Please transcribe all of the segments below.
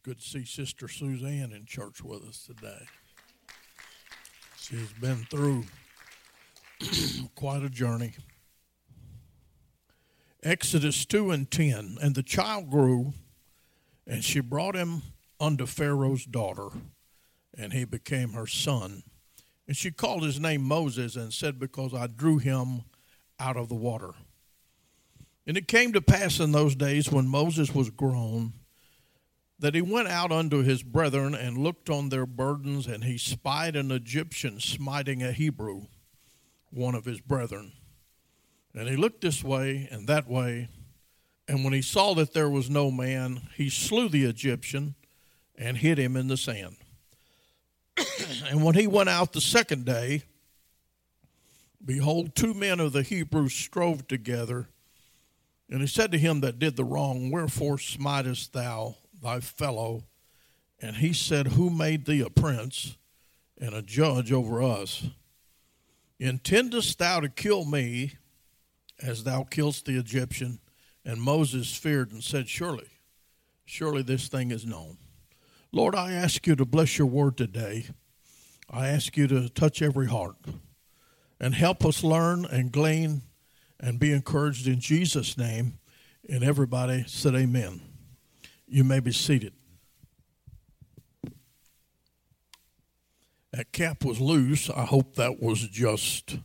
It's good to see Sister Suzanne in church with us today. She's been through quite a journey. Exodus 2 and 10. And the child grew, and she brought him unto Pharaoh's daughter, and he became her son. And she called his name Moses and said, Because I drew him out of the water. And it came to pass in those days when Moses was grown that he went out unto his brethren and looked on their burdens, and he spied an Egyptian smiting a Hebrew, one of his brethren. And he looked this way and that way, and when he saw that there was no man, he slew the Egyptian and hid him in the sand. and when he went out the second day, behold, two men of the Hebrews strove together. And he said to him that did the wrong, Wherefore smitest thou thy fellow. And he said, Who made thee a prince and a judge over us? Intendest thou to kill me as thou killest the Egyptian? And Moses feared and said, Surely, surely this thing is known. Lord, I ask you to bless your word today. I ask you to touch every heart and help us learn and glean and be encouraged in Jesus' name. And everybody said, Amen. You may be seated. That cap was loose. I hope that was just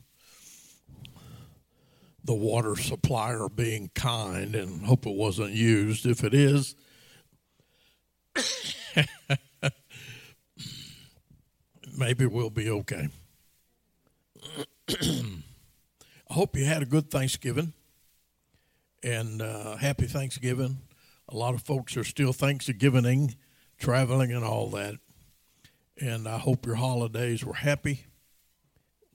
the water supplier being kind and hope it wasn't used. If it is, maybe we'll be okay. I hope you had a good Thanksgiving and uh, happy Thanksgiving. A lot of folks are still Thanksgiving, traveling, and all that. And I hope your holidays were happy.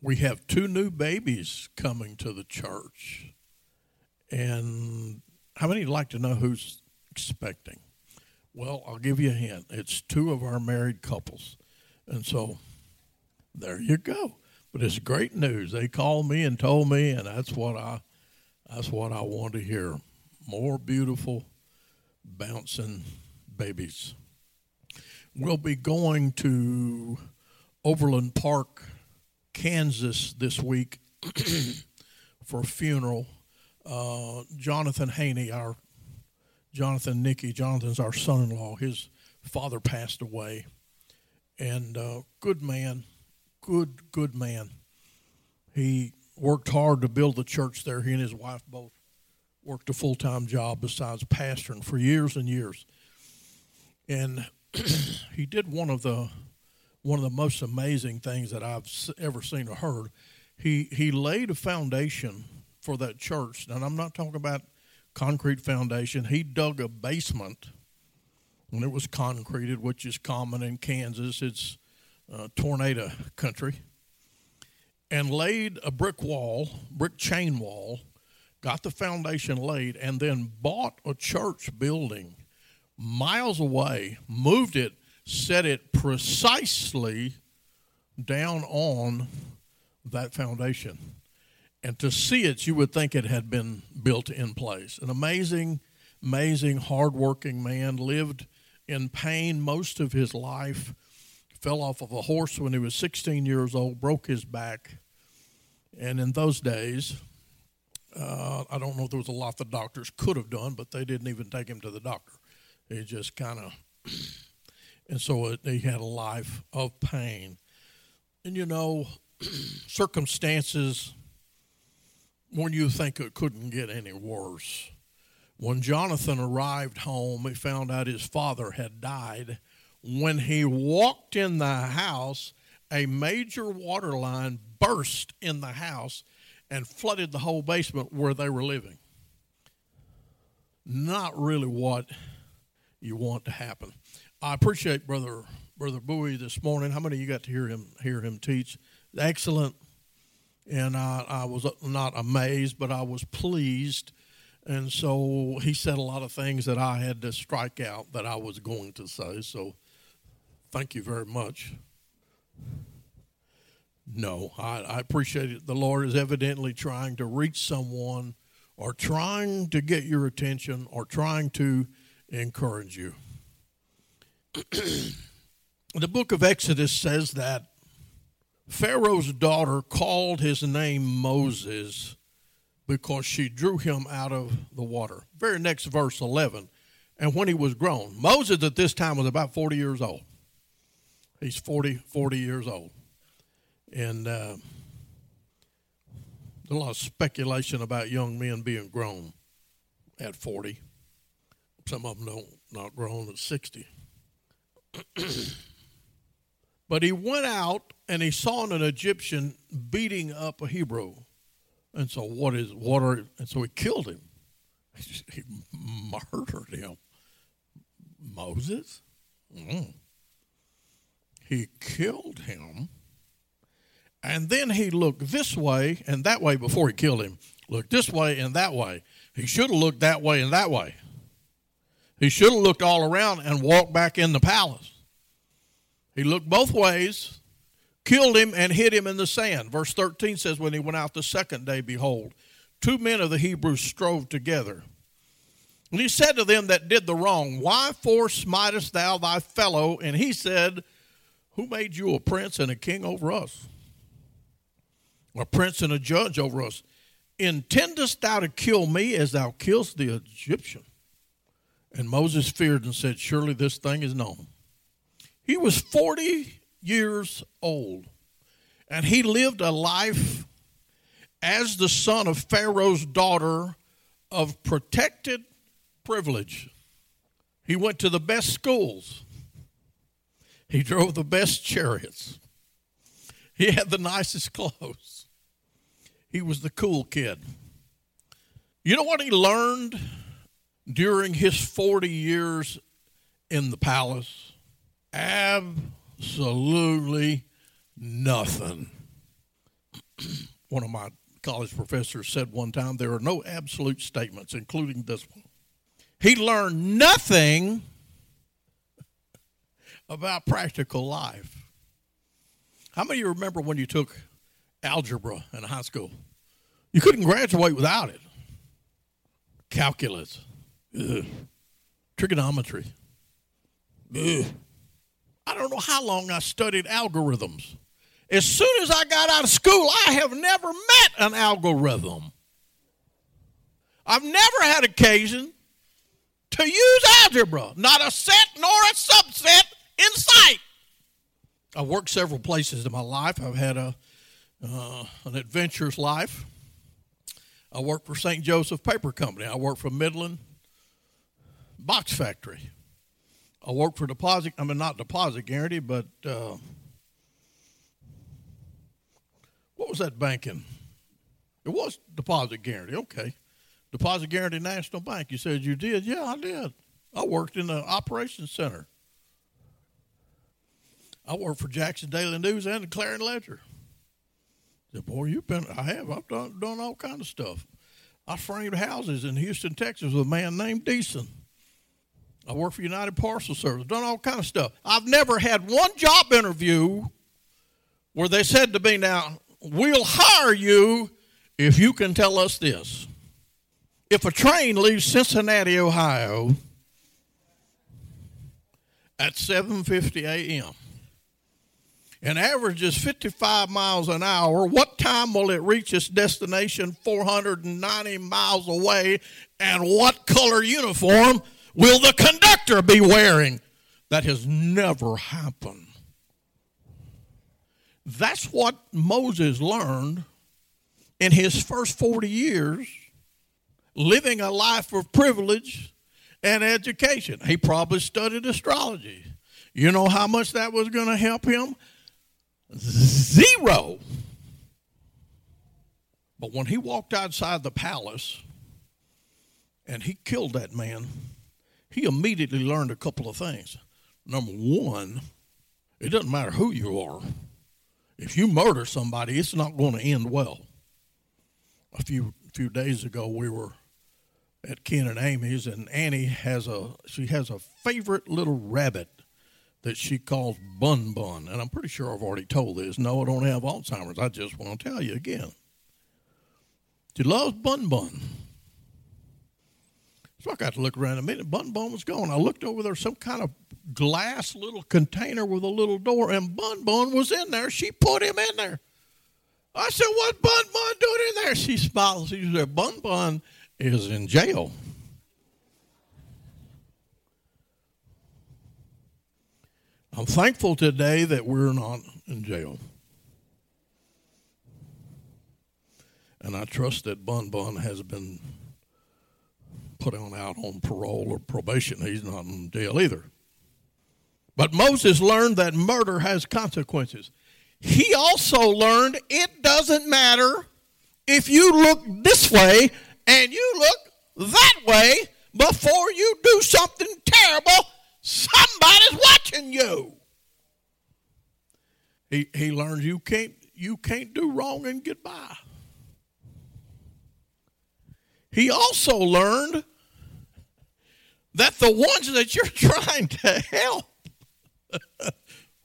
We have two new babies coming to the church. And how many like to know who's expecting? Well, I'll give you a hint. It's two of our married couples. And so there you go. But it's great news. They called me and told me, and that's what I that's what I want to hear. More beautiful bouncing babies. We'll be going to Overland Park, Kansas this week for a funeral. Uh, Jonathan Haney, our Jonathan Nicky, Jonathan's our son in law. His father passed away. And uh, good man, good, good man. He worked hard to build the church there. He and his wife both worked a full time job besides pastoring for years and years. And he did one of the one of the most amazing things that I've ever seen or heard. He he laid a foundation for that church, and I'm not talking about concrete foundation. He dug a basement when it was concreted, which is common in Kansas. It's uh, tornado country, and laid a brick wall, brick chain wall, got the foundation laid, and then bought a church building miles away, moved it, set it precisely down on that foundation. And to see it, you would think it had been built in place. An amazing, amazing, hardworking man, lived in pain most of his life, fell off of a horse when he was 16 years old, broke his back. And in those days, uh, I don't know if there was a lot the doctors could have done, but they didn't even take him to the doctor. He just kind of, and so it, he had a life of pain. And you know, circumstances when you think it couldn't get any worse. When Jonathan arrived home, he found out his father had died. When he walked in the house, a major water line burst in the house and flooded the whole basement where they were living. Not really what you want to happen. I appreciate brother brother Bowie this morning. How many of you got to hear him hear him teach? Excellent. And I, I was not amazed, but I was pleased. And so he said a lot of things that I had to strike out that I was going to say. So thank you very much. No, I, I appreciate it. The Lord is evidently trying to reach someone or trying to get your attention or trying to encourage you. the book of Exodus says that Pharaoh's daughter called his name Moses because she drew him out of the water. Very next verse 11. And when he was grown, Moses at this time was about 40 years old. He's 40, 40 years old. And uh, a lot of speculation about young men being grown at 40. Some of them don't not grown at 60. but he went out and he saw an Egyptian beating up a Hebrew. And so what is what are and so he killed him. He murdered him. Moses? Mm. He killed him. And then he looked this way and that way before he killed him. Looked this way and that way. He should have looked that way and that way. He should have looked all around and walked back in the palace. He looked both ways, killed him, and hid him in the sand. Verse 13 says, When he went out the second day, behold, two men of the Hebrews strove together. And he said to them that did the wrong, Why for smitest thou thy fellow? And he said, Who made you a prince and a king over us? A prince and a judge over us. Intendest thou to kill me as thou killest the Egyptian? And Moses feared and said, Surely this thing is known. He was 40 years old, and he lived a life as the son of Pharaoh's daughter of protected privilege. He went to the best schools, he drove the best chariots, he had the nicest clothes, he was the cool kid. You know what he learned? during his 40 years in the palace? Absolutely nothing. one of my college professors said one time there are no absolute statements, including this one. He learned nothing about practical life. How many of you remember when you took algebra in high school? You couldn't graduate without it. Calculus. Ugh. Trigonometry. Ugh. I don't know how long I studied algorithms. As soon as I got out of school, I have never met an algorithm. I've never had occasion to use algebra, not a set nor a subset in sight. I've worked several places in my life. I've had a, uh, an adventurous life. I worked for St. Joseph Paper Company. I worked for Midland box factory. I worked for deposit. I mean, not deposit Guaranty, but uh, what was that banking? It was deposit Guaranty. Okay, deposit Guaranty National Bank. You said you did. Yeah, I did. I worked in the operations center. I worked for Jackson Daily News and the Clarion Ledger. Said, boy, you've been. I have. I've done done all kind of stuff. I framed houses in Houston, Texas, with a man named Deason. I worked for United Parcel Service, done all kind of stuff. I've never had one job interview where they said to me, "Now we'll hire you if you can tell us this: if a train leaves Cincinnati, Ohio, at 7:50 a.m." and averages 55 miles an hour, what time will it reach its destination 490 miles away? And what color uniform will the conductor be wearing? That has never happened. That's what Moses learned in his first 40 years, living a life of privilege and education. He probably studied astrology. You know how much that was going to help him? Zero. But when he walked outside the palace and he killed that man, he immediately learned a couple of things. Number one, it doesn't matter who you are. If you murder somebody, it's not going to end well. A few few days ago, we were at Ken and Amy's, and Annie has a she has a favorite little rabbit that she calls Bun Bun, and I'm pretty sure I've already told this. No, I don't have Alzheimer's. I just want to tell you again. She loves Bun Bun. So I got to look around a minute. Bun Bun was gone. I looked over there, some kind of glass little container with a little door, and Bun Bun was in there. She put him in there. I said, What Bun Bun doing in there? She smiled. She said, Bun Bun is in jail. I'm thankful today that we're not in jail. And I trust that Bun Bun has been put on out on parole or probation. He's not in jail either. But Moses learned that murder has consequences. He also learned it doesn't matter if you look this way and you look that way before you do something terrible, somebody's watching you. He, he learns you can't you can't do wrong and get by. He also learned that the ones that you're trying to help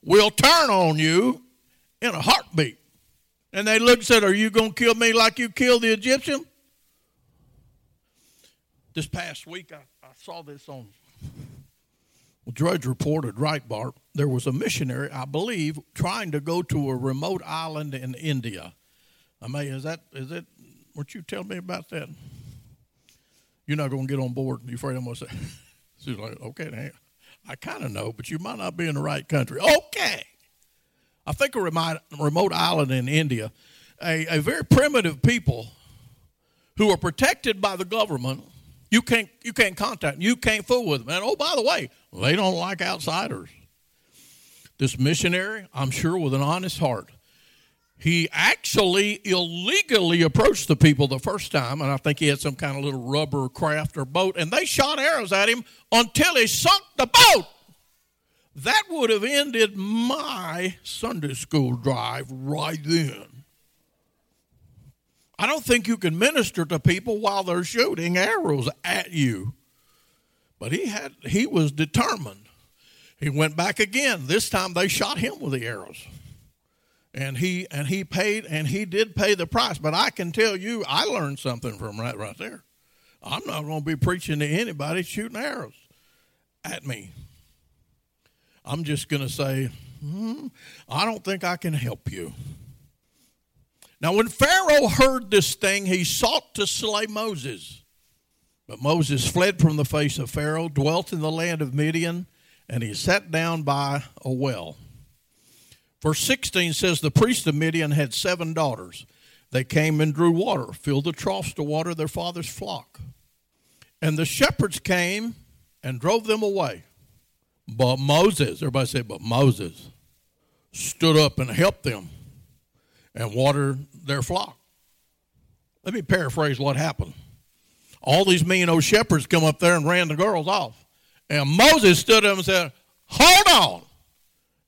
will turn on you in a heartbeat. And they looked and said, Are you going to kill me like you killed the Egyptian? This past week, I, I saw this on Drudge reported, right, Bart, there was a missionary, I believe, trying to go to a remote island in India. I mean, is that, is it, weren't you telling me about that? You're not going to get on board. You afraid I'm going to say? She's like, okay, I kind of know, but you might not be in the right country. Okay. I think a remote, remote island in India, a, a very primitive people who are protected by the government. You can't you can't contact them. You can't fool with them. And oh, by the way, they don't like outsiders. This missionary, I'm sure, with an honest heart, he actually illegally approached the people the first time, and I think he had some kind of little rubber craft or boat, and they shot arrows at him until he sunk the boat. That would have ended my Sunday school drive right then. I don't think you can minister to people while they're shooting arrows at you. But he had he was determined. He went back again. This time they shot him with the arrows and he and he paid and he did pay the price. But I can tell you, I learned something from that right there. I'm not going to be preaching to anybody shooting arrows at me. I'm just going to say, hmm, I don't think I can help you. Now, when Pharaoh heard this thing, he sought to slay Moses. But Moses fled from the face of Pharaoh, dwelt in the land of Midian, and he sat down by a well. Verse 16 says the priest of Midian had seven daughters. They came and drew water, filled the troughs to water their father's flock. And the shepherds came and drove them away. But Moses, everybody say, but Moses stood up and helped them and watered their flock. Let me paraphrase what happened. All these mean old shepherds come up there and ran the girls off. And Moses stood up and said, Hold on.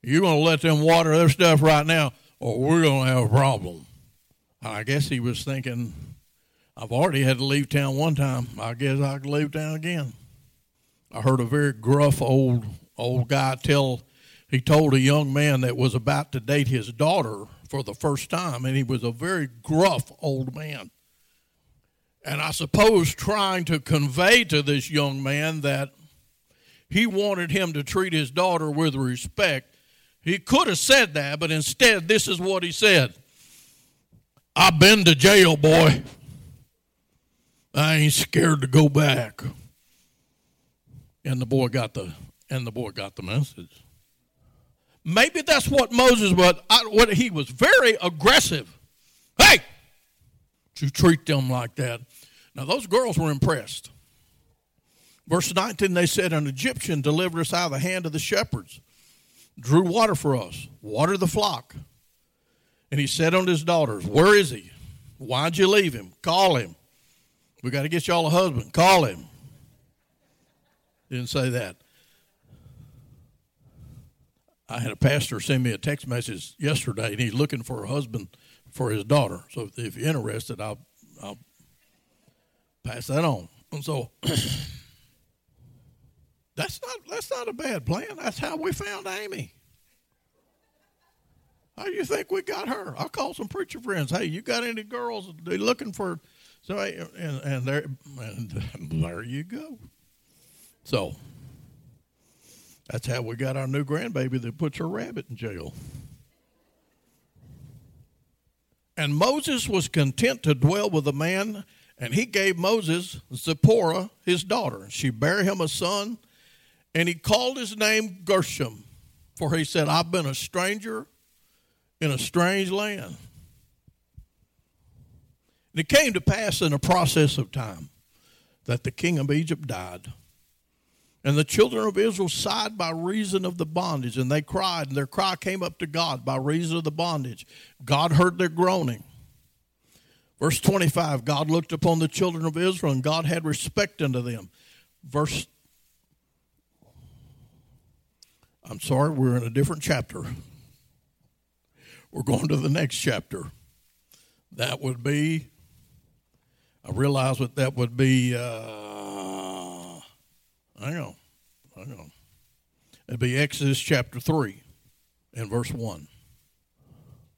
You're going to let them water their stuff right now, or we're going to have a problem. I guess he was thinking, I've already had to leave town one time. I guess I can leave town again. I heard a very gruff old old guy tell he told a young man that was about to date his daughter for the first time, and he was a very gruff old man. And I suppose trying to convey to this young man that he wanted him to treat his daughter with respect he could have said that, but instead, this is what he said I've been to jail, boy. I ain't scared to go back. And the boy got the and the boy got the message. Maybe that's what Moses was. What he was very aggressive. Hey, to treat them like that. Now those girls were impressed. Verse 19, they said, An Egyptian delivered us out of the hand of the shepherds drew water for us, watered the flock. And he said unto his daughters, Where is he? Why'd you leave him? Call him. We got to get y'all a husband. Call him. Didn't say that. I had a pastor send me a text message yesterday, and he's looking for a husband for his daughter. So if you're interested, I'll I'll pass that on. And so That's not that's not a bad plan. That's how we found Amy. How do you think we got her? I called some preacher friends. Hey, you got any girls they looking for So and, and there and there you go. So that's how we got our new grandbaby that puts her rabbit in jail. And Moses was content to dwell with a man, and he gave Moses Zipporah, his daughter. She bare him a son, and he called his name Gershom, for he said, I've been a stranger in a strange land. And it came to pass in a process of time that the king of Egypt died. And the children of Israel sighed by reason of the bondage, and they cried, and their cry came up to God by reason of the bondage. God heard their groaning. Verse 25 God looked upon the children of Israel, and God had respect unto them. Verse I'm sorry, we're in a different chapter. We're going to the next chapter. That would be I realize that that would be, uh, hang on, hang on. It'd be Exodus chapter 3 and verse 1.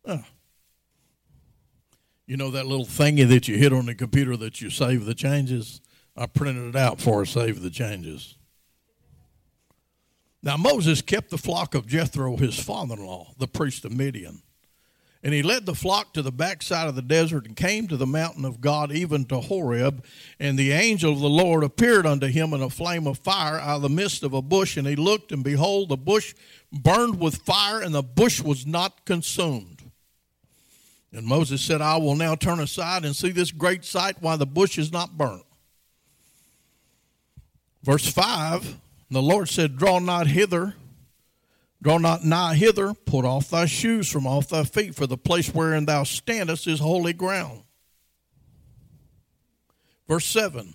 Ah. You know that little thingy that you hit on the computer that you save the changes? I printed it out for save the changes. Now Moses kept the flock of Jethro, his father in law, the priest of Midian. And he led the flock to the backside of the desert and came to the mountain of God, even to Horeb. And the angel of the Lord appeared unto him in a flame of fire out of the midst of a bush. And he looked, and behold, the bush burned with fire, and the bush was not consumed. And Moses said, I will now turn aside and see this great sight, why the bush is not burnt. Verse 5 The Lord said, Draw not hither Draw not nigh hither, put off thy shoes from off thy feet, for the place wherein thou standest is holy ground. Verse 7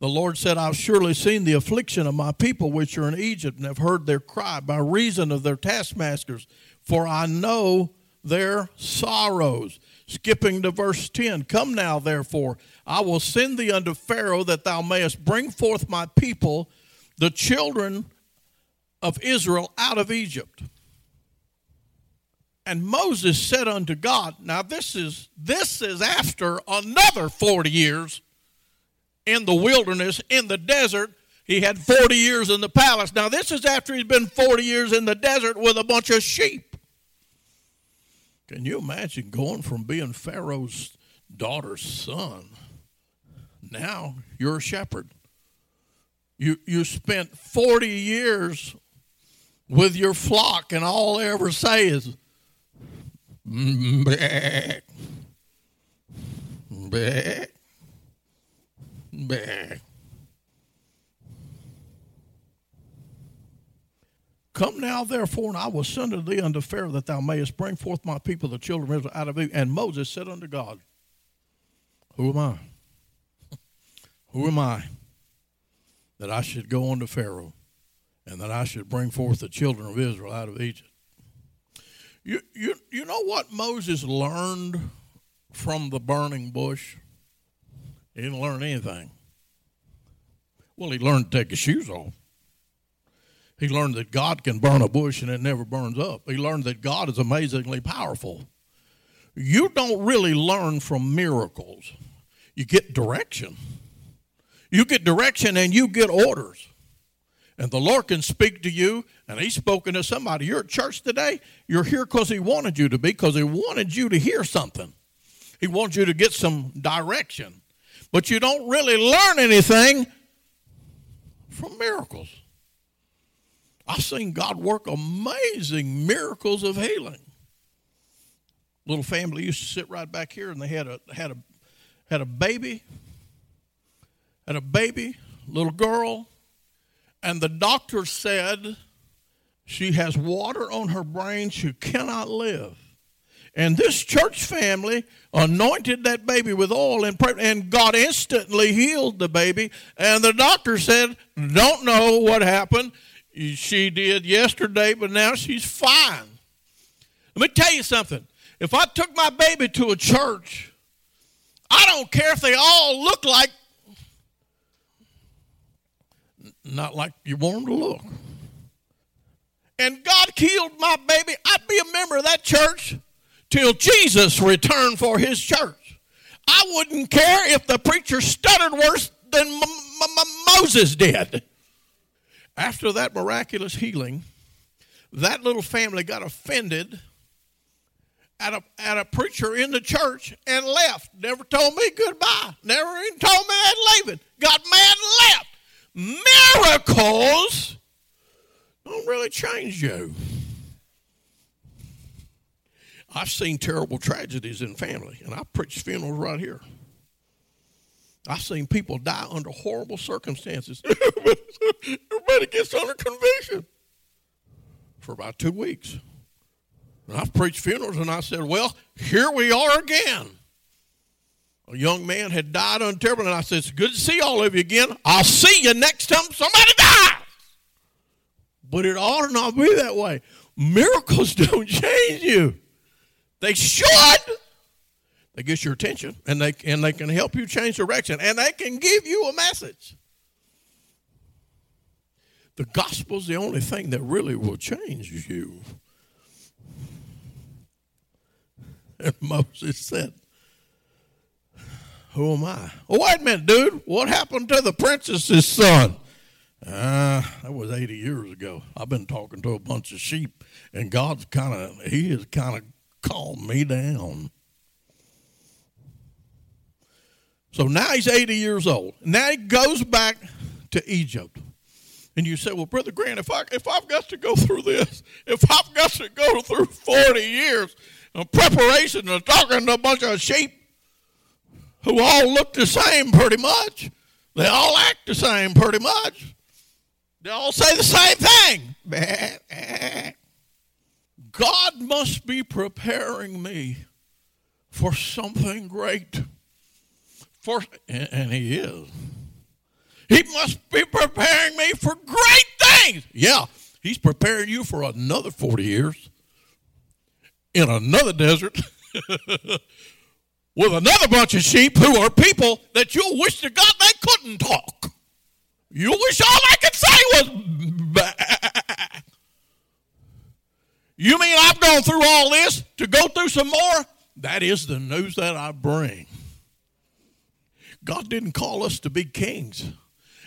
The Lord said, I've surely seen the affliction of my people which are in Egypt, and have heard their cry by reason of their taskmasters, for I know their sorrows. Skipping to verse 10 Come now, therefore, I will send thee unto Pharaoh, that thou mayest bring forth my people, the children of Israel out of Egypt. And Moses said unto God, now this is this is after another 40 years in the wilderness, in the desert. He had 40 years in the palace. Now this is after he's been 40 years in the desert with a bunch of sheep. Can you imagine going from being Pharaoh's daughter's son? Now you're a shepherd. You you spent 40 years with your flock, and all they ever say is, back, back, back. Come now, therefore, and I will send unto thee unto Pharaoh that thou mayest bring forth my people, the children of Israel, out of Egypt. And Moses said unto God, Who am I? Who am I that I should go unto Pharaoh and that I should bring forth the children of Israel out of Egypt. You, you, you know what Moses learned from the burning bush? He didn't learn anything. Well, he learned to take his shoes off. He learned that God can burn a bush and it never burns up. He learned that God is amazingly powerful. You don't really learn from miracles, you get direction. You get direction and you get orders. And the Lord can speak to you, and He's spoken to somebody. You're at church today. You're here because He wanted you to be, because He wanted you to hear something. He wants you to get some direction. But you don't really learn anything from miracles. I've seen God work amazing miracles of healing. Little family used to sit right back here, and they had a had a had a baby, had a baby, little girl, and the doctor said she has water on her brain, she cannot live. And this church family anointed that baby with oil and, prayed, and God instantly healed the baby. And the doctor said, Don't know what happened. She did yesterday, but now she's fine. Let me tell you something. If I took my baby to a church, I don't care if they all look like not like you want them to look. And God killed my baby. I'd be a member of that church till Jesus returned for his church. I wouldn't care if the preacher stuttered worse than M- M- Moses did. After that miraculous healing, that little family got offended at a, at a preacher in the church and left. Never told me goodbye. Never even told me I'd leave it. Got mad and left. Miracles don't really change you. I've seen terrible tragedies in family, and I preach funerals right here. I've seen people die under horrible circumstances. Everybody gets under conviction for about two weeks. And I've preached funerals, and I said, Well, here we are again. A young man had died on terrible, and I said, It's good to see all of you again. I'll see you next time somebody dies. But it ought to not be that way. Miracles don't change you. They should. They get your attention and they and they can help you change direction and they can give you a message. The gospel's the only thing that really will change you. And Moses said, Who am I? Oh, wait a minute, dude. What happened to the princess's son? Uh, that was 80 years ago. I've been talking to a bunch of sheep, and God's kind of, He has kind of calmed me down. So now he's 80 years old. Now he goes back to Egypt. And you say, well, Brother Grant, if, I, if I've got to go through this, if I've got to go through 40 years of preparation and talking to a bunch of sheep who all look the same pretty much, they all act the same pretty much, they all say the same thing. God must be preparing me for something great. For, and He is. He must be preparing me for great things. Yeah, He's preparing you for another 40 years in another desert with another bunch of sheep who are people that you'll wish to God they couldn't talk. You wish all I could say was. You mean I've gone through all this to go through some more? That is the news that I bring. God didn't call us to be kings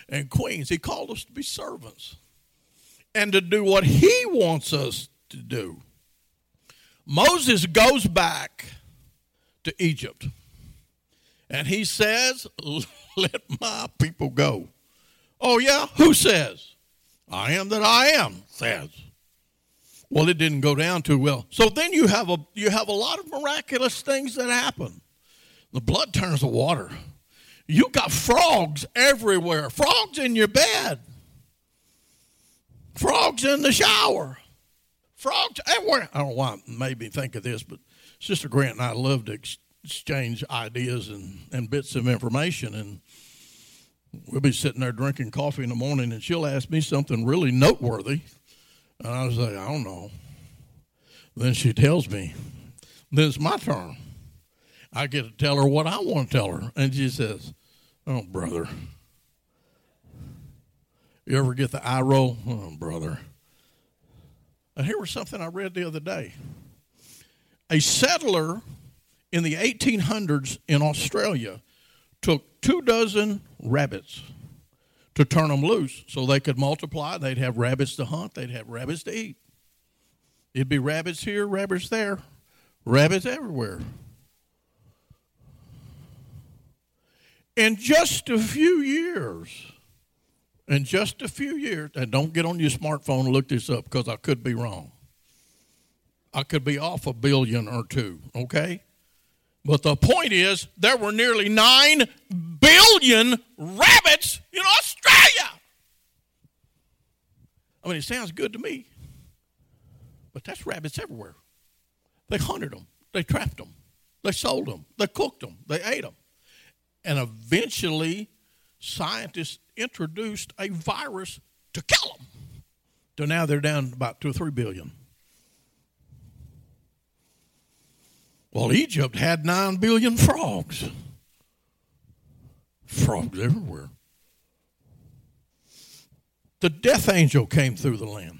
and queens, He called us to be servants and to do what He wants us to do. Moses goes back to Egypt and he says, Let my people go. Oh, yeah? Who says? I am that I am, says. Well, it didn't go down too well. So then you have a you have a lot of miraculous things that happen. The blood turns to water. You got frogs everywhere. Frogs in your bed. Frogs in the shower. Frogs eh, everywhere. I don't know why it made me think of this, but Sister Grant and I love to ex- exchange ideas and, and bits of information. And we'll be sitting there drinking coffee in the morning, and she'll ask me something really noteworthy. And I was like, I don't know. Then she tells me, then it's my turn. I get to tell her what I want to tell her. And she says, Oh, brother. You ever get the eye roll? Oh, brother. And here was something I read the other day. A settler in the 1800s in Australia took two dozen rabbits to turn them loose so they could multiply. They'd have rabbits to hunt, they'd have rabbits to eat. It'd be rabbits here, rabbits there, rabbits everywhere. In just a few years, in just a few years, and don't get on your smartphone and look this up because I could be wrong. I could be off a billion or two, okay? But the point is, there were nearly 9 billion rabbits in Australia. I mean, it sounds good to me, but that's rabbits everywhere. They hunted them, they trapped them, they sold them, they cooked them, they ate them. And eventually, scientists introduced a virus to kill them. So now they're down about two or three billion. Well, Egypt had nine billion frogs. Frogs everywhere. The death angel came through the land.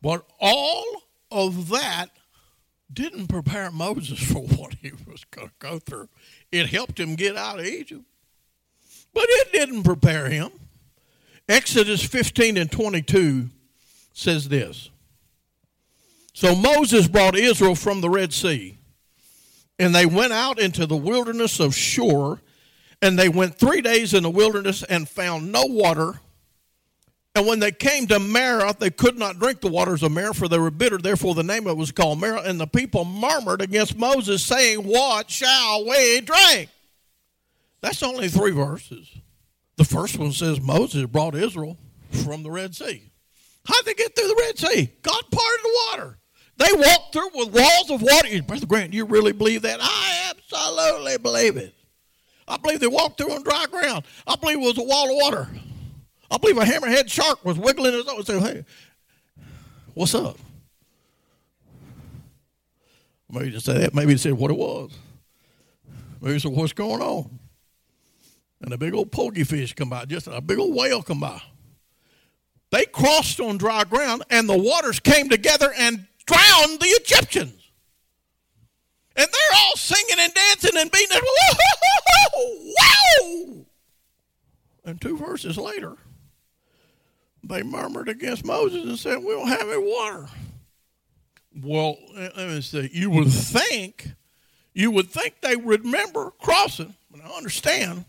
But all of that didn't prepare Moses for what he was going to go through. It helped him get out of Egypt, but it didn't prepare him. Exodus 15 and 22 says this So Moses brought Israel from the Red Sea, and they went out into the wilderness of Shur, and they went three days in the wilderness and found no water. And when they came to Marah, they could not drink the waters of Marah, for they were bitter. Therefore, the name of it was called Marah. And the people murmured against Moses, saying, What shall we drink? That's only three verses. The first one says Moses brought Israel from the Red Sea. How'd they get through the Red Sea? God parted the water. They walked through with walls of water. Brother Grant, you really believe that? I absolutely believe it. I believe they walked through on dry ground. I believe it was a wall of water. I believe a hammerhead shark was wiggling his nose saying, Hey, what's up? Maybe just say that. Maybe he said what it was. Maybe he said, What's going on? And a big old pokey fish come by, just a big old whale come by. They crossed on dry ground, and the waters came together and drowned the Egyptians. And they're all singing and dancing and beating it. Wow! And two verses later, they murmured against Moses and said, We don't have any water. Well, let me say, you would think, you would think they would remember crossing, but I understand.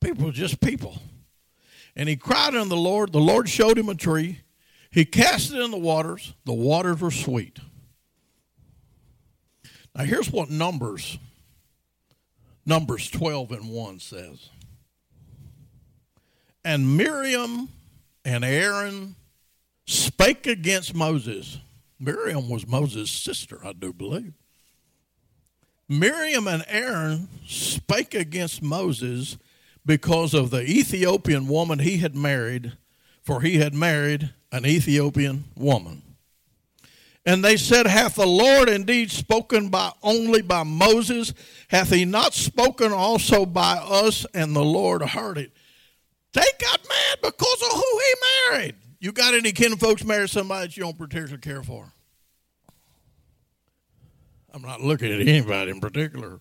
People are just people. And he cried unto the Lord. The Lord showed him a tree. He cast it in the waters. The waters were sweet. Now here's what Numbers, Numbers 12 and 1 says. And Miriam and Aaron spake against Moses. Miriam was Moses' sister, I do believe. Miriam and Aaron spake against Moses because of the Ethiopian woman he had married, for he had married an Ethiopian woman. And they said, Hath the Lord indeed spoken by only by Moses? Hath he not spoken also by us? And the Lord heard it. They got mad because of who he married. You got any kin folks marry somebody that you don't particularly care for? I'm not looking at anybody in particular.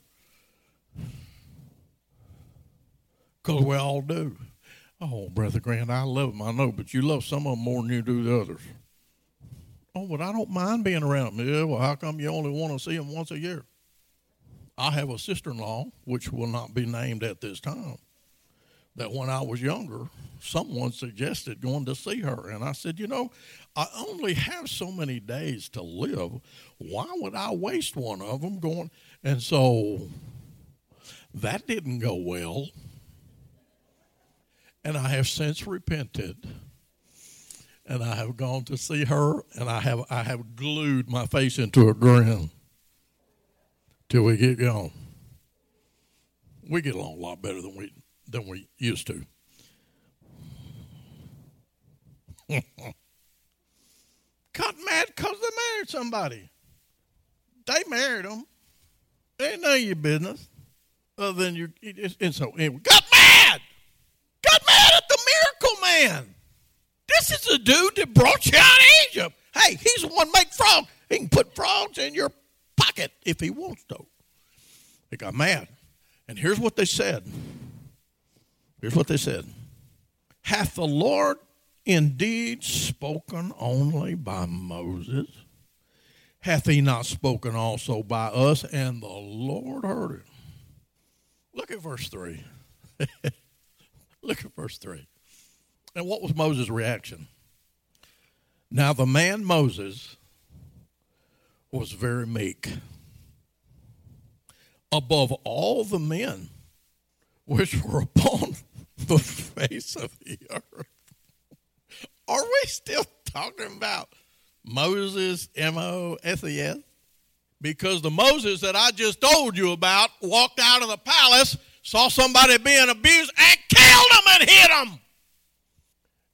Because we all do. Oh, Brother Grant, I love them, I know, but you love some of them more than you do the others. Oh, but I don't mind being around them. Yeah, well, how come you only want to see them once a year? I have a sister in law, which will not be named at this time, that when I was younger, someone suggested going to see her. And I said, you know, I only have so many days to live. Why would I waste one of them going? And so that didn't go well. And I have since repented. And I have gone to see her and I have I have glued my face into a grin till we get gone. We get along a lot better than we than we used to. Got mad because they married somebody. They married them. Ain't none of your business. Other than you, and so anyway, got mad. Got mad at the miracle man. This is the dude that brought you out of Egypt. Hey, he's the one make frogs. He can put frogs in your pocket if he wants to. They got mad. And here's what they said. Here's what they said. Hath the Lord indeed spoken only by Moses? Hath he not spoken also by us? And the Lord heard it. Look at verse 3. Look at verse 3. And what was Moses' reaction? Now, the man Moses was very meek. Above all the men which were upon the face of the earth. Are we still talking about Moses, M O S E S? Because the Moses that I just told you about walked out of the palace, saw somebody being abused, and killed them and hit them.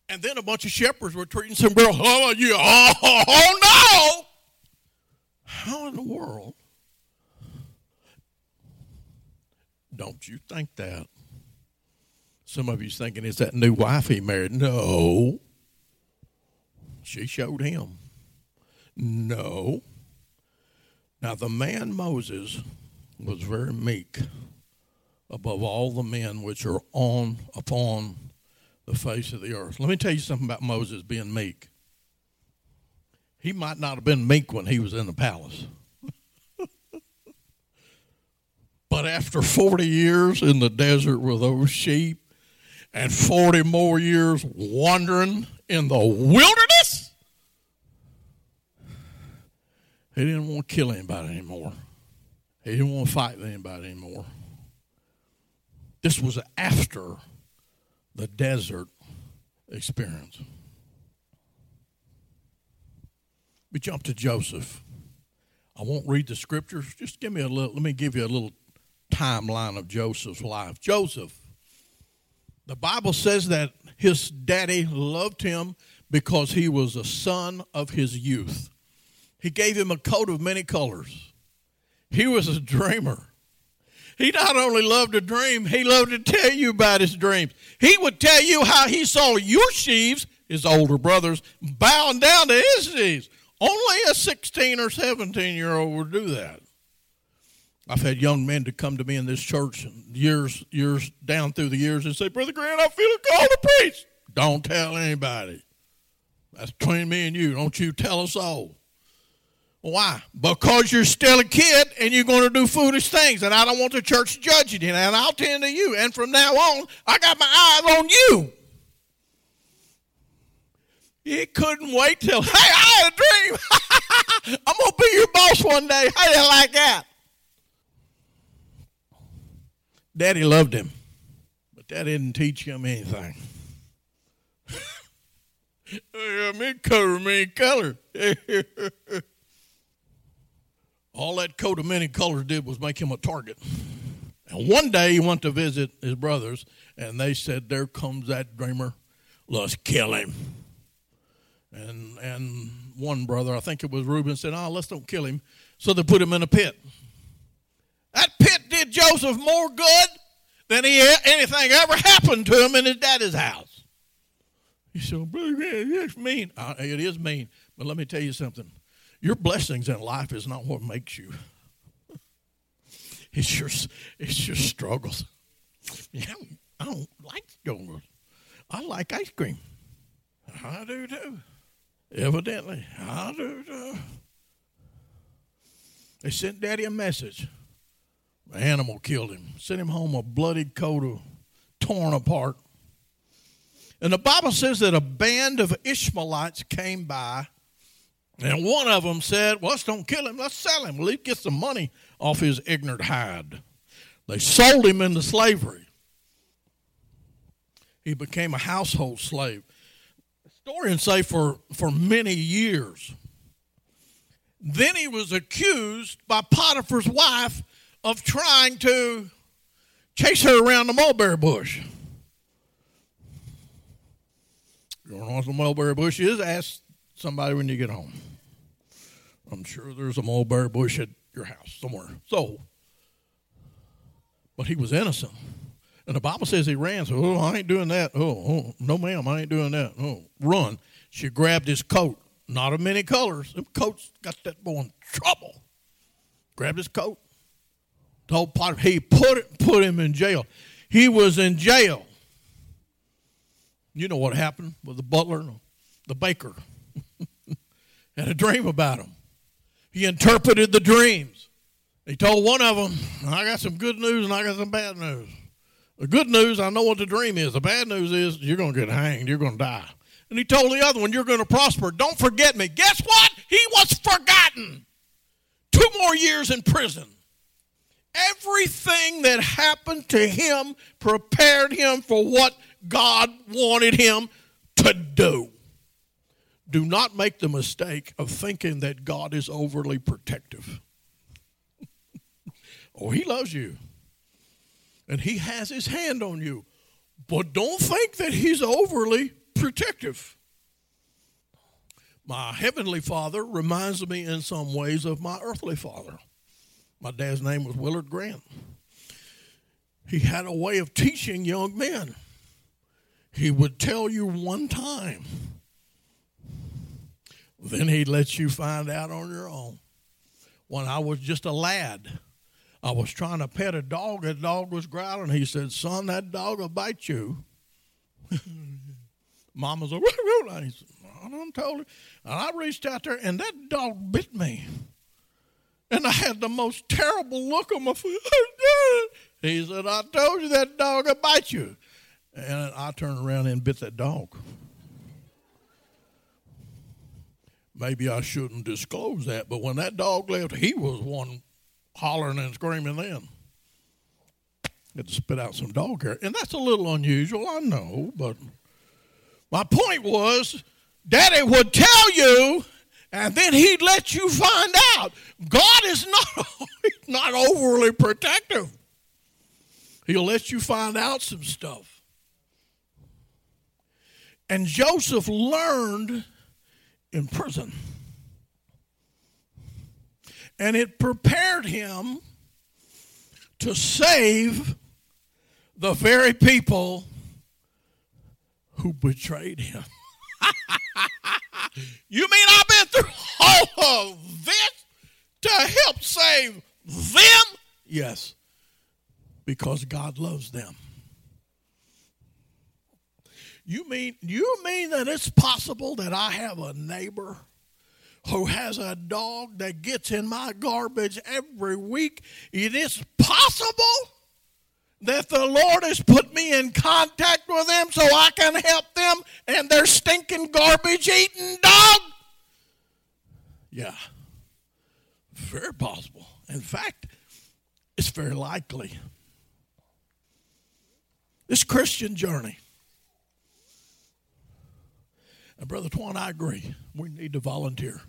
And then a bunch of shepherds were treating some girl. Oh, you, oh, oh no! How in the world don't you think that? Some of you's thinking, is that new wife he married? No. She showed him. No. Now, the man Moses was very meek above all the men which are on upon the face of the earth. Let me tell you something about Moses being meek. He might not have been meek when he was in the palace. but after 40 years in the desert with those sheep and 40 more years wandering in the wilderness, he didn't want to kill anybody anymore. He didn't want to fight anybody anymore. This was after the desert experience. We jump to Joseph. I won't read the scriptures. Just give me a little, let me give you a little timeline of Joseph's life. Joseph, the Bible says that his daddy loved him because he was a son of his youth. He gave him a coat of many colors. He was a dreamer. He not only loved to dream, he loved to tell you about his dreams. He would tell you how he saw your sheaves, his older brothers, bowing down to his sheaves. Only a 16 or 17 year old would do that. I've had young men to come to me in this church years years down through the years and say, Brother Grant, I feel a call to preach. Don't tell anybody. That's between me and you. Don't you tell us all. Why? Because you're still a kid and you're going to do foolish things, and I don't want the church judging you, and I'll tend to you. And from now on, I got my eyes on you. He couldn't wait till, hey, I had a dream. I'm going to be your boss one day. How do you like that? Daddy loved him, but that didn't teach him anything. me color, me color. All that coat of many colors did was make him a target. And one day he went to visit his brothers, and they said, There comes that dreamer. Let's kill him. And and one brother, I think it was Reuben, said, "Oh, let's don't kill him." So they put him in a pit. That pit Joseph more good than he anything ever happened to him in his daddy's house. He said, "Brother, that's mean." Uh, it is mean, but let me tell you something. Your blessings in life is not what makes you. It's your it's your struggles. Yeah, I don't like struggles. I like ice cream. I do too. Evidently, I do too. They sent Daddy a message. The animal killed him. Sent him home a bloody coat torn apart. And the Bible says that a band of Ishmaelites came by, and one of them said, Well, let's don't kill him, let's sell him. We'll get some money off his ignorant hide. They sold him into slavery. He became a household slave historians say for, for many years. Then he was accused by Potiphar's wife of trying to chase her around the mulberry bush. You don't know what the mulberry bush is? Ask somebody when you get home. I'm sure there's a mulberry bush at your house somewhere. So, but he was innocent. And the Bible says he ran. So, oh, I ain't doing that. Oh, oh, no, ma'am, I ain't doing that. Oh, run. She grabbed his coat. Not of many colors. Them coats got that boy in trouble. Grabbed his coat. Told Potiphar he put put him in jail. He was in jail. You know what happened with the butler, the baker. Had a dream about him. He interpreted the dreams. He told one of them, "I got some good news and I got some bad news." The good news, I know what the dream is. The bad news is you're going to get hanged. You're going to die. And he told the other one, You're going to prosper. Don't forget me. Guess what? He was forgotten. Two more years in prison. Everything that happened to him prepared him for what God wanted him to do. Do not make the mistake of thinking that God is overly protective. oh, he loves you and he has his hand on you. But don't think that he's overly protective. My heavenly father reminds me in some ways of my earthly father. My dad's name was Willard Grant. He had a way of teaching young men. He would tell you one time then he'd let you find out on your own. When I was just a lad, I was trying to pet a dog. That dog was growling. He said, Son, that dog will bite you. Mama's like, I said, I told her. And I reached out there, and that dog bit me. And I had the most terrible look on my face. he said, I told you that dog will bite you. And I turned around and bit that dog. Maybe I shouldn't disclose that, but when that dog left, he was one hollering and screaming then. Had to spit out some dog hair. And that's a little unusual, I know, but my point was Daddy would tell you, and then he'd let you find out. God is not, not overly protective. He'll let you find out some stuff. And Joseph learned in prison. And it prepared him to save the very people who betrayed him. you mean I've been through all of this to help save them? Yes, because God loves them. You mean you mean that it's possible that I have a neighbor who has a dog that gets in my garbage every week? It is possible that the Lord has put me in contact with them so I can help them and their stinking garbage eating dog? Yeah. Very possible. In fact, it's very likely. This Christian journey and Brother Twan, I agree. We need to volunteer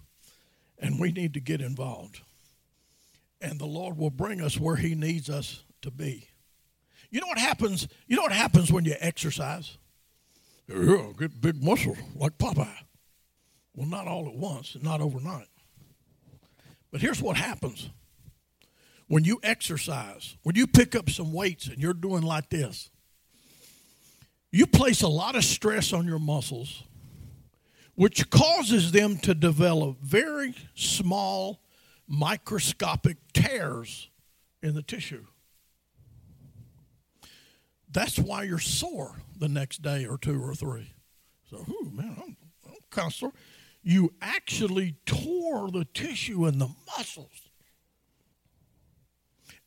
and we need to get involved. And the Lord will bring us where He needs us to be. You know what happens? You know what happens when you exercise? Yeah, get big muscles like Popeye. Well, not all at once, not overnight. But here's what happens when you exercise, when you pick up some weights and you're doing like this, you place a lot of stress on your muscles which causes them to develop very small microscopic tears in the tissue. That's why you're sore the next day or two or three. So, ooh, man, I'm, I'm kind of sore. You actually tore the tissue and the muscles.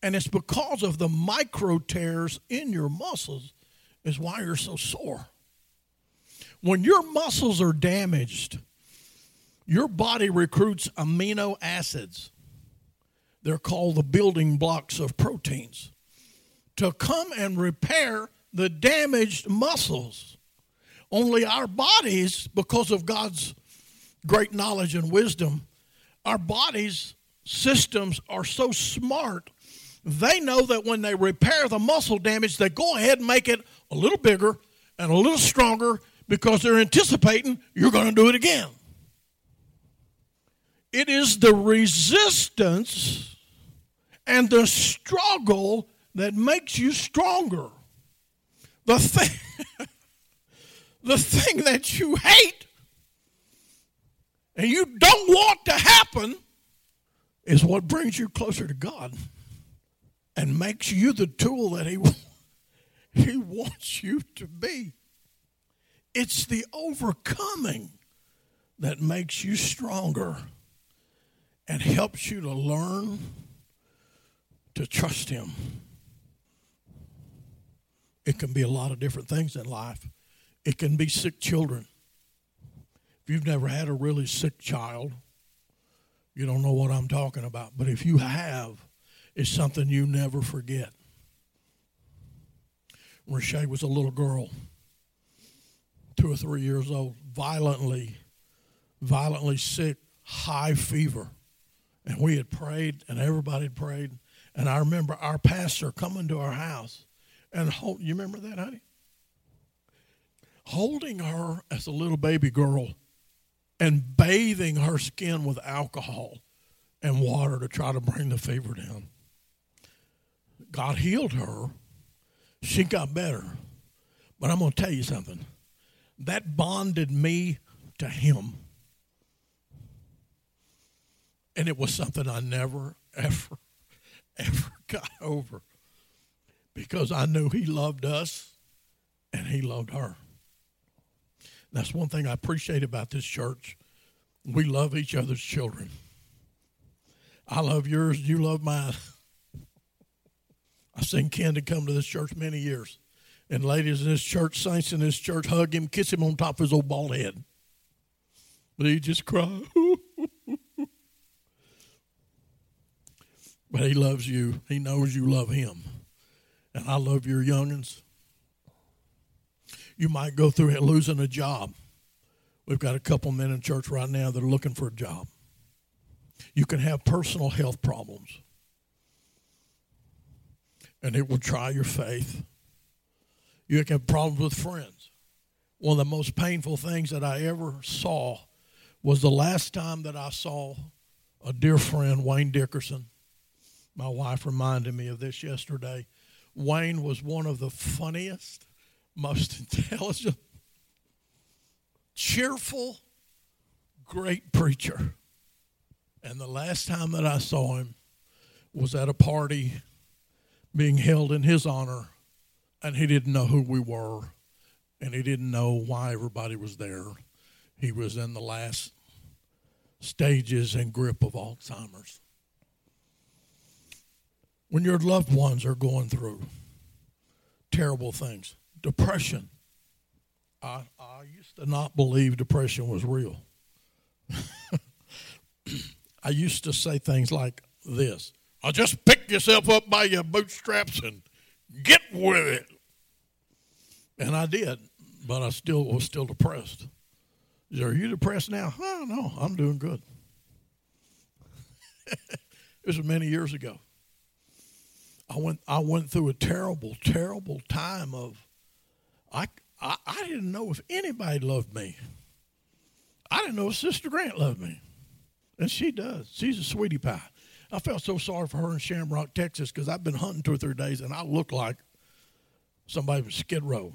And it's because of the micro tears in your muscles is why you're so sore. When your muscles are damaged, your body recruits amino acids. They're called the building blocks of proteins to come and repair the damaged muscles. Only our bodies, because of God's great knowledge and wisdom, our bodies' systems are so smart, they know that when they repair the muscle damage, they go ahead and make it a little bigger and a little stronger because they're anticipating you're going to do it again. It is the resistance and the struggle that makes you stronger. The thing, the thing that you hate and you don't want to happen is what brings you closer to God and makes you the tool that He, he wants you to be. It's the overcoming that makes you stronger and helps you to learn to trust Him. It can be a lot of different things in life. It can be sick children. If you've never had a really sick child, you don't know what I'm talking about. But if you have, it's something you never forget. Rashay was a little girl two or three years old, violently, violently sick, high fever. And we had prayed, and everybody had prayed. And I remember our pastor coming to our house and hold, you remember that, honey? Holding her as a little baby girl and bathing her skin with alcohol and water to try to bring the fever down. God healed her. She got better. But I'm going to tell you something that bonded me to him. And it was something I never, ever, ever got over because I knew he loved us and he loved her. That's one thing I appreciate about this church. We love each other's children. I love yours, you love mine. I've seen Ken to come to this church many years. And ladies in this church, saints in this church, hug him, kiss him on top of his old bald head. But he just cry. but he loves you. He knows you love him. And I love your youngins. You might go through losing a job. We've got a couple men in church right now that are looking for a job. You can have personal health problems, and it will try your faith. You can have problems with friends. One of the most painful things that I ever saw was the last time that I saw a dear friend, Wayne Dickerson. My wife reminded me of this yesterday. Wayne was one of the funniest, most intelligent, cheerful, great preacher. And the last time that I saw him was at a party being held in his honor, and he didn't know who we were, and he didn't know why everybody was there. He was in the last stages and grip of Alzheimer's. When your loved ones are going through terrible things, depression. I, I used to not believe depression was real. I used to say things like this I'll just pick yourself up by your bootstraps and get with it. And I did, but I still was still depressed. Are you depressed now? Oh, no, I'm doing good. this was many years ago. I went I went through a terrible, terrible time of I I, I didn't know if anybody loved me. I didn't know if Sister Grant loved me. And she does. She's a sweetie pie. I felt so sorry for her in Shamrock, Texas, because I've been hunting two or three days and I look like somebody from Skid Row.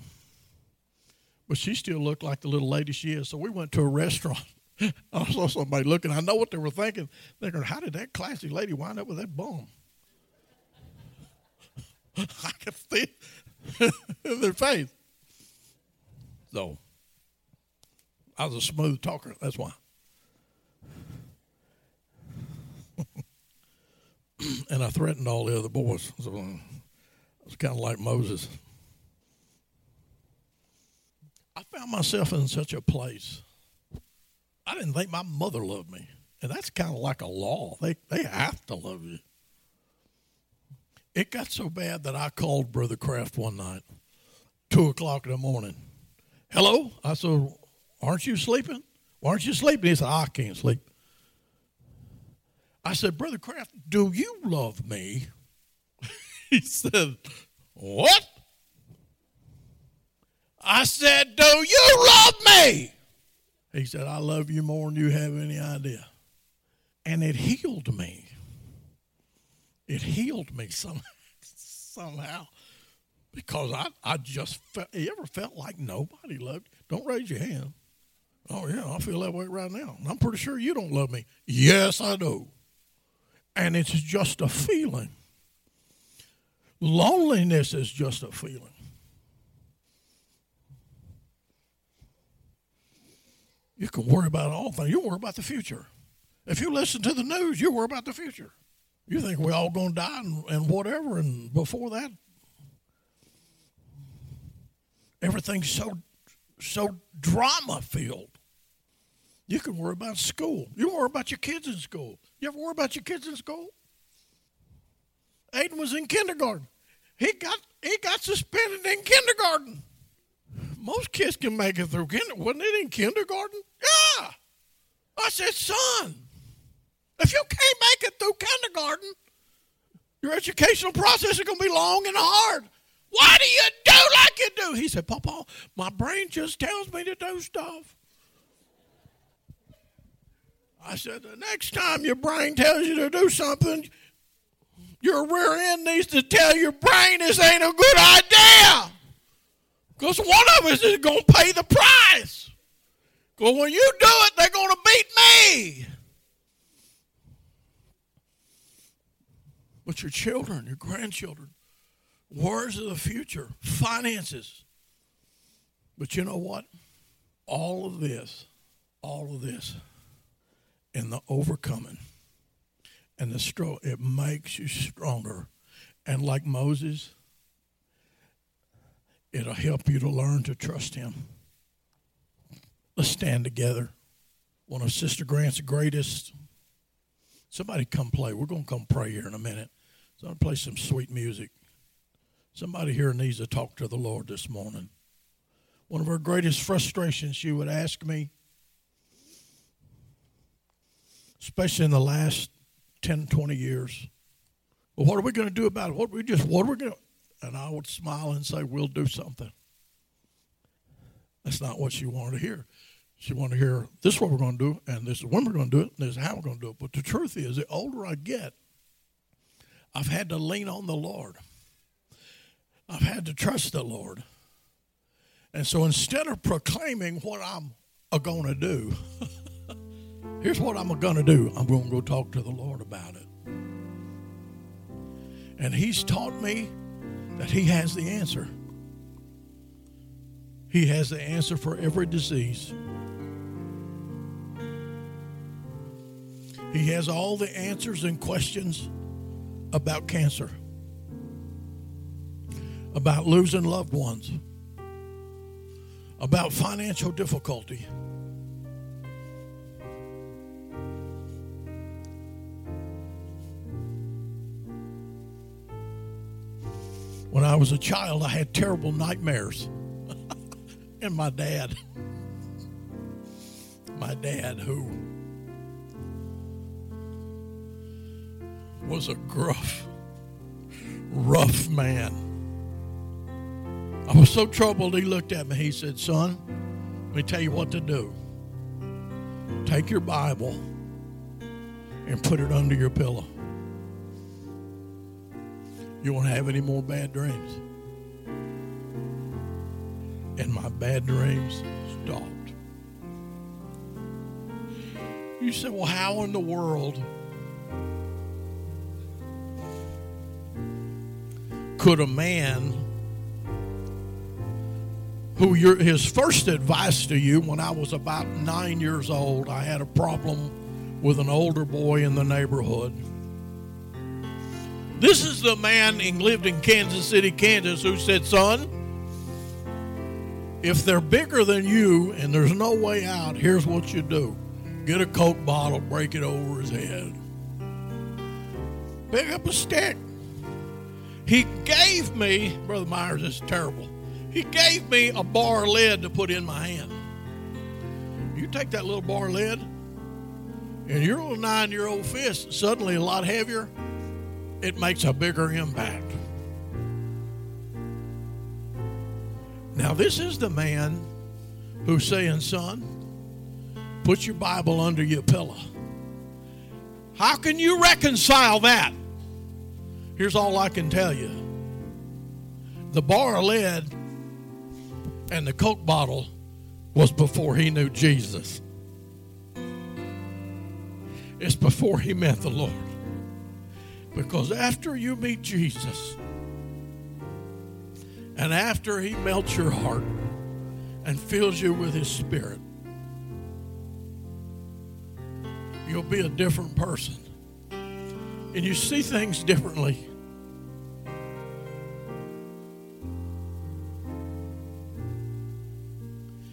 But she still looked like the little lady she is. So we went to a restaurant. I saw somebody looking. I know what they were thinking. Thinking, how did that classy lady wind up with that bum? I could see their face. So I was a smooth talker. That's why. and I threatened all the other boys. So I was kind of like Moses. I found myself in such a place. I didn't think my mother loved me. And that's kind of like a law. They, they have to love you. It got so bad that I called Brother Kraft one night, 2 o'clock in the morning. Hello? I said, Aren't you sleeping? Why aren't you sleeping? He said, I can't sleep. I said, Brother Kraft, do you love me? he said, What? I said, Do you love me? He said, I love you more than you have any idea. And it healed me. It healed me some, somehow because I, I just felt, you ever felt like nobody loved you? Don't raise your hand. Oh, yeah, I feel that way right now. I'm pretty sure you don't love me. Yes, I do and it's just a feeling. Loneliness is just a feeling. You can worry about all things. You worry about the future. If you listen to the news, you worry about the future. You think we're all going to die and, and whatever, and before that, everything's so so drama filled. You can worry about school. You worry about your kids in school. You ever worry about your kids in school? Aiden was in kindergarten. He got he got suspended in kindergarten. Most kids can make it through kindergarten. Wasn't it in kindergarten? Yeah. I said, son, if you can't make it through kindergarten, your educational process is going to be long and hard. Why do you do like you do? He said, Papa, my brain just tells me to do stuff. I said, the next time your brain tells you to do something, your rear end needs to tell your brain this ain't a good idea. Because one of us is going to pay the price. Because when you do it, they're going to beat me. But your children, your grandchildren, wars of the future, finances. But you know what? All of this, all of this, and the overcoming and the struggle, it makes you stronger. And like Moses, it'll help you to learn to trust him. Let's stand together. One of Sister Grant's greatest. Somebody come play. We're going to come pray here in a minute. So I'm going to play some sweet music. Somebody here needs to talk to the Lord this morning. One of her greatest frustrations, she would ask me, especially in the last 10, 20 years, well, what are we going to do about it? What we just, what are we going to, and I would smile and say, we'll do something. That's not what she wanted to hear. She wanted to hear, this is what we're going to do, and this is when we're going to do it, and this is how we're going to do it. But the truth is, the older I get, I've had to lean on the Lord. I've had to trust the Lord. And so instead of proclaiming what I'm going to do, here's what I'm going to do I'm going to go talk to the Lord about it. And He's taught me that He has the answer. He has the answer for every disease. He has all the answers and questions about cancer, about losing loved ones, about financial difficulty. When I was a child, I had terrible nightmares. and my dad, my dad, who was a gruff, rough man. I was so troubled, he looked at me. He said, Son, let me tell you what to do. Take your Bible and put it under your pillow. You won't have any more bad dreams. And my bad dreams stopped. You said, Well, how in the world could a man who your, his first advice to you when I was about nine years old, I had a problem with an older boy in the neighborhood. This is the man who lived in Kansas City, Kansas, who said, Son, if they're bigger than you and there's no way out, here's what you do. Get a Coke bottle, break it over his head, pick up a stick, he gave me, Brother Myers, this is terrible. He gave me a bar lead to put in my hand. You take that little bar lead, and your little nine year old fist, suddenly a lot heavier, it makes a bigger impact. Now, this is the man who's saying, Son, put your Bible under your pillow. How can you reconcile that? Here's all I can tell you the bar of lead and the Coke bottle was before he knew Jesus. It's before he met the Lord. Because after you meet Jesus, and after he melts your heart and fills you with his spirit, you'll be a different person and you see things differently.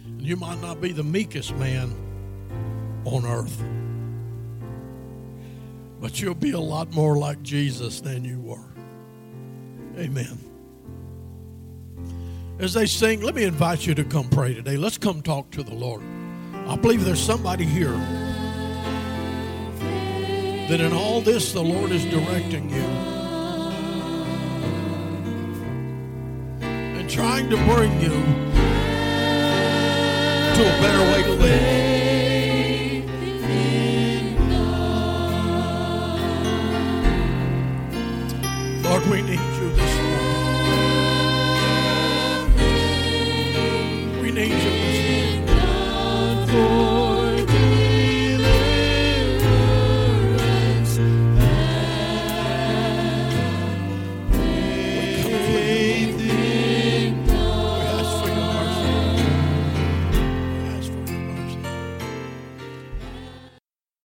And You might not be the meekest man on earth, but you'll be a lot more like Jesus than you were. Amen. As they sing, let me invite you to come pray today. Let's come talk to the Lord. I believe there's somebody here that in all this the Lord is directing you. And trying to bring you to a better way to live. Lord, we need